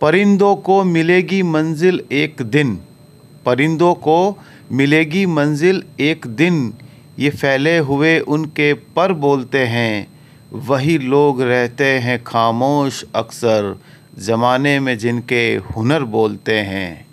परिंदों को मिलेगी मंजिल एक दिन। परिंदों को मिलेगी मंजिल एक दिन। ये फैले हुए उनके पर बोलते हैं, वही लोग रहते हैं खामोश अक्सर, ज़माने में जिनके हुनर बोलते हैं।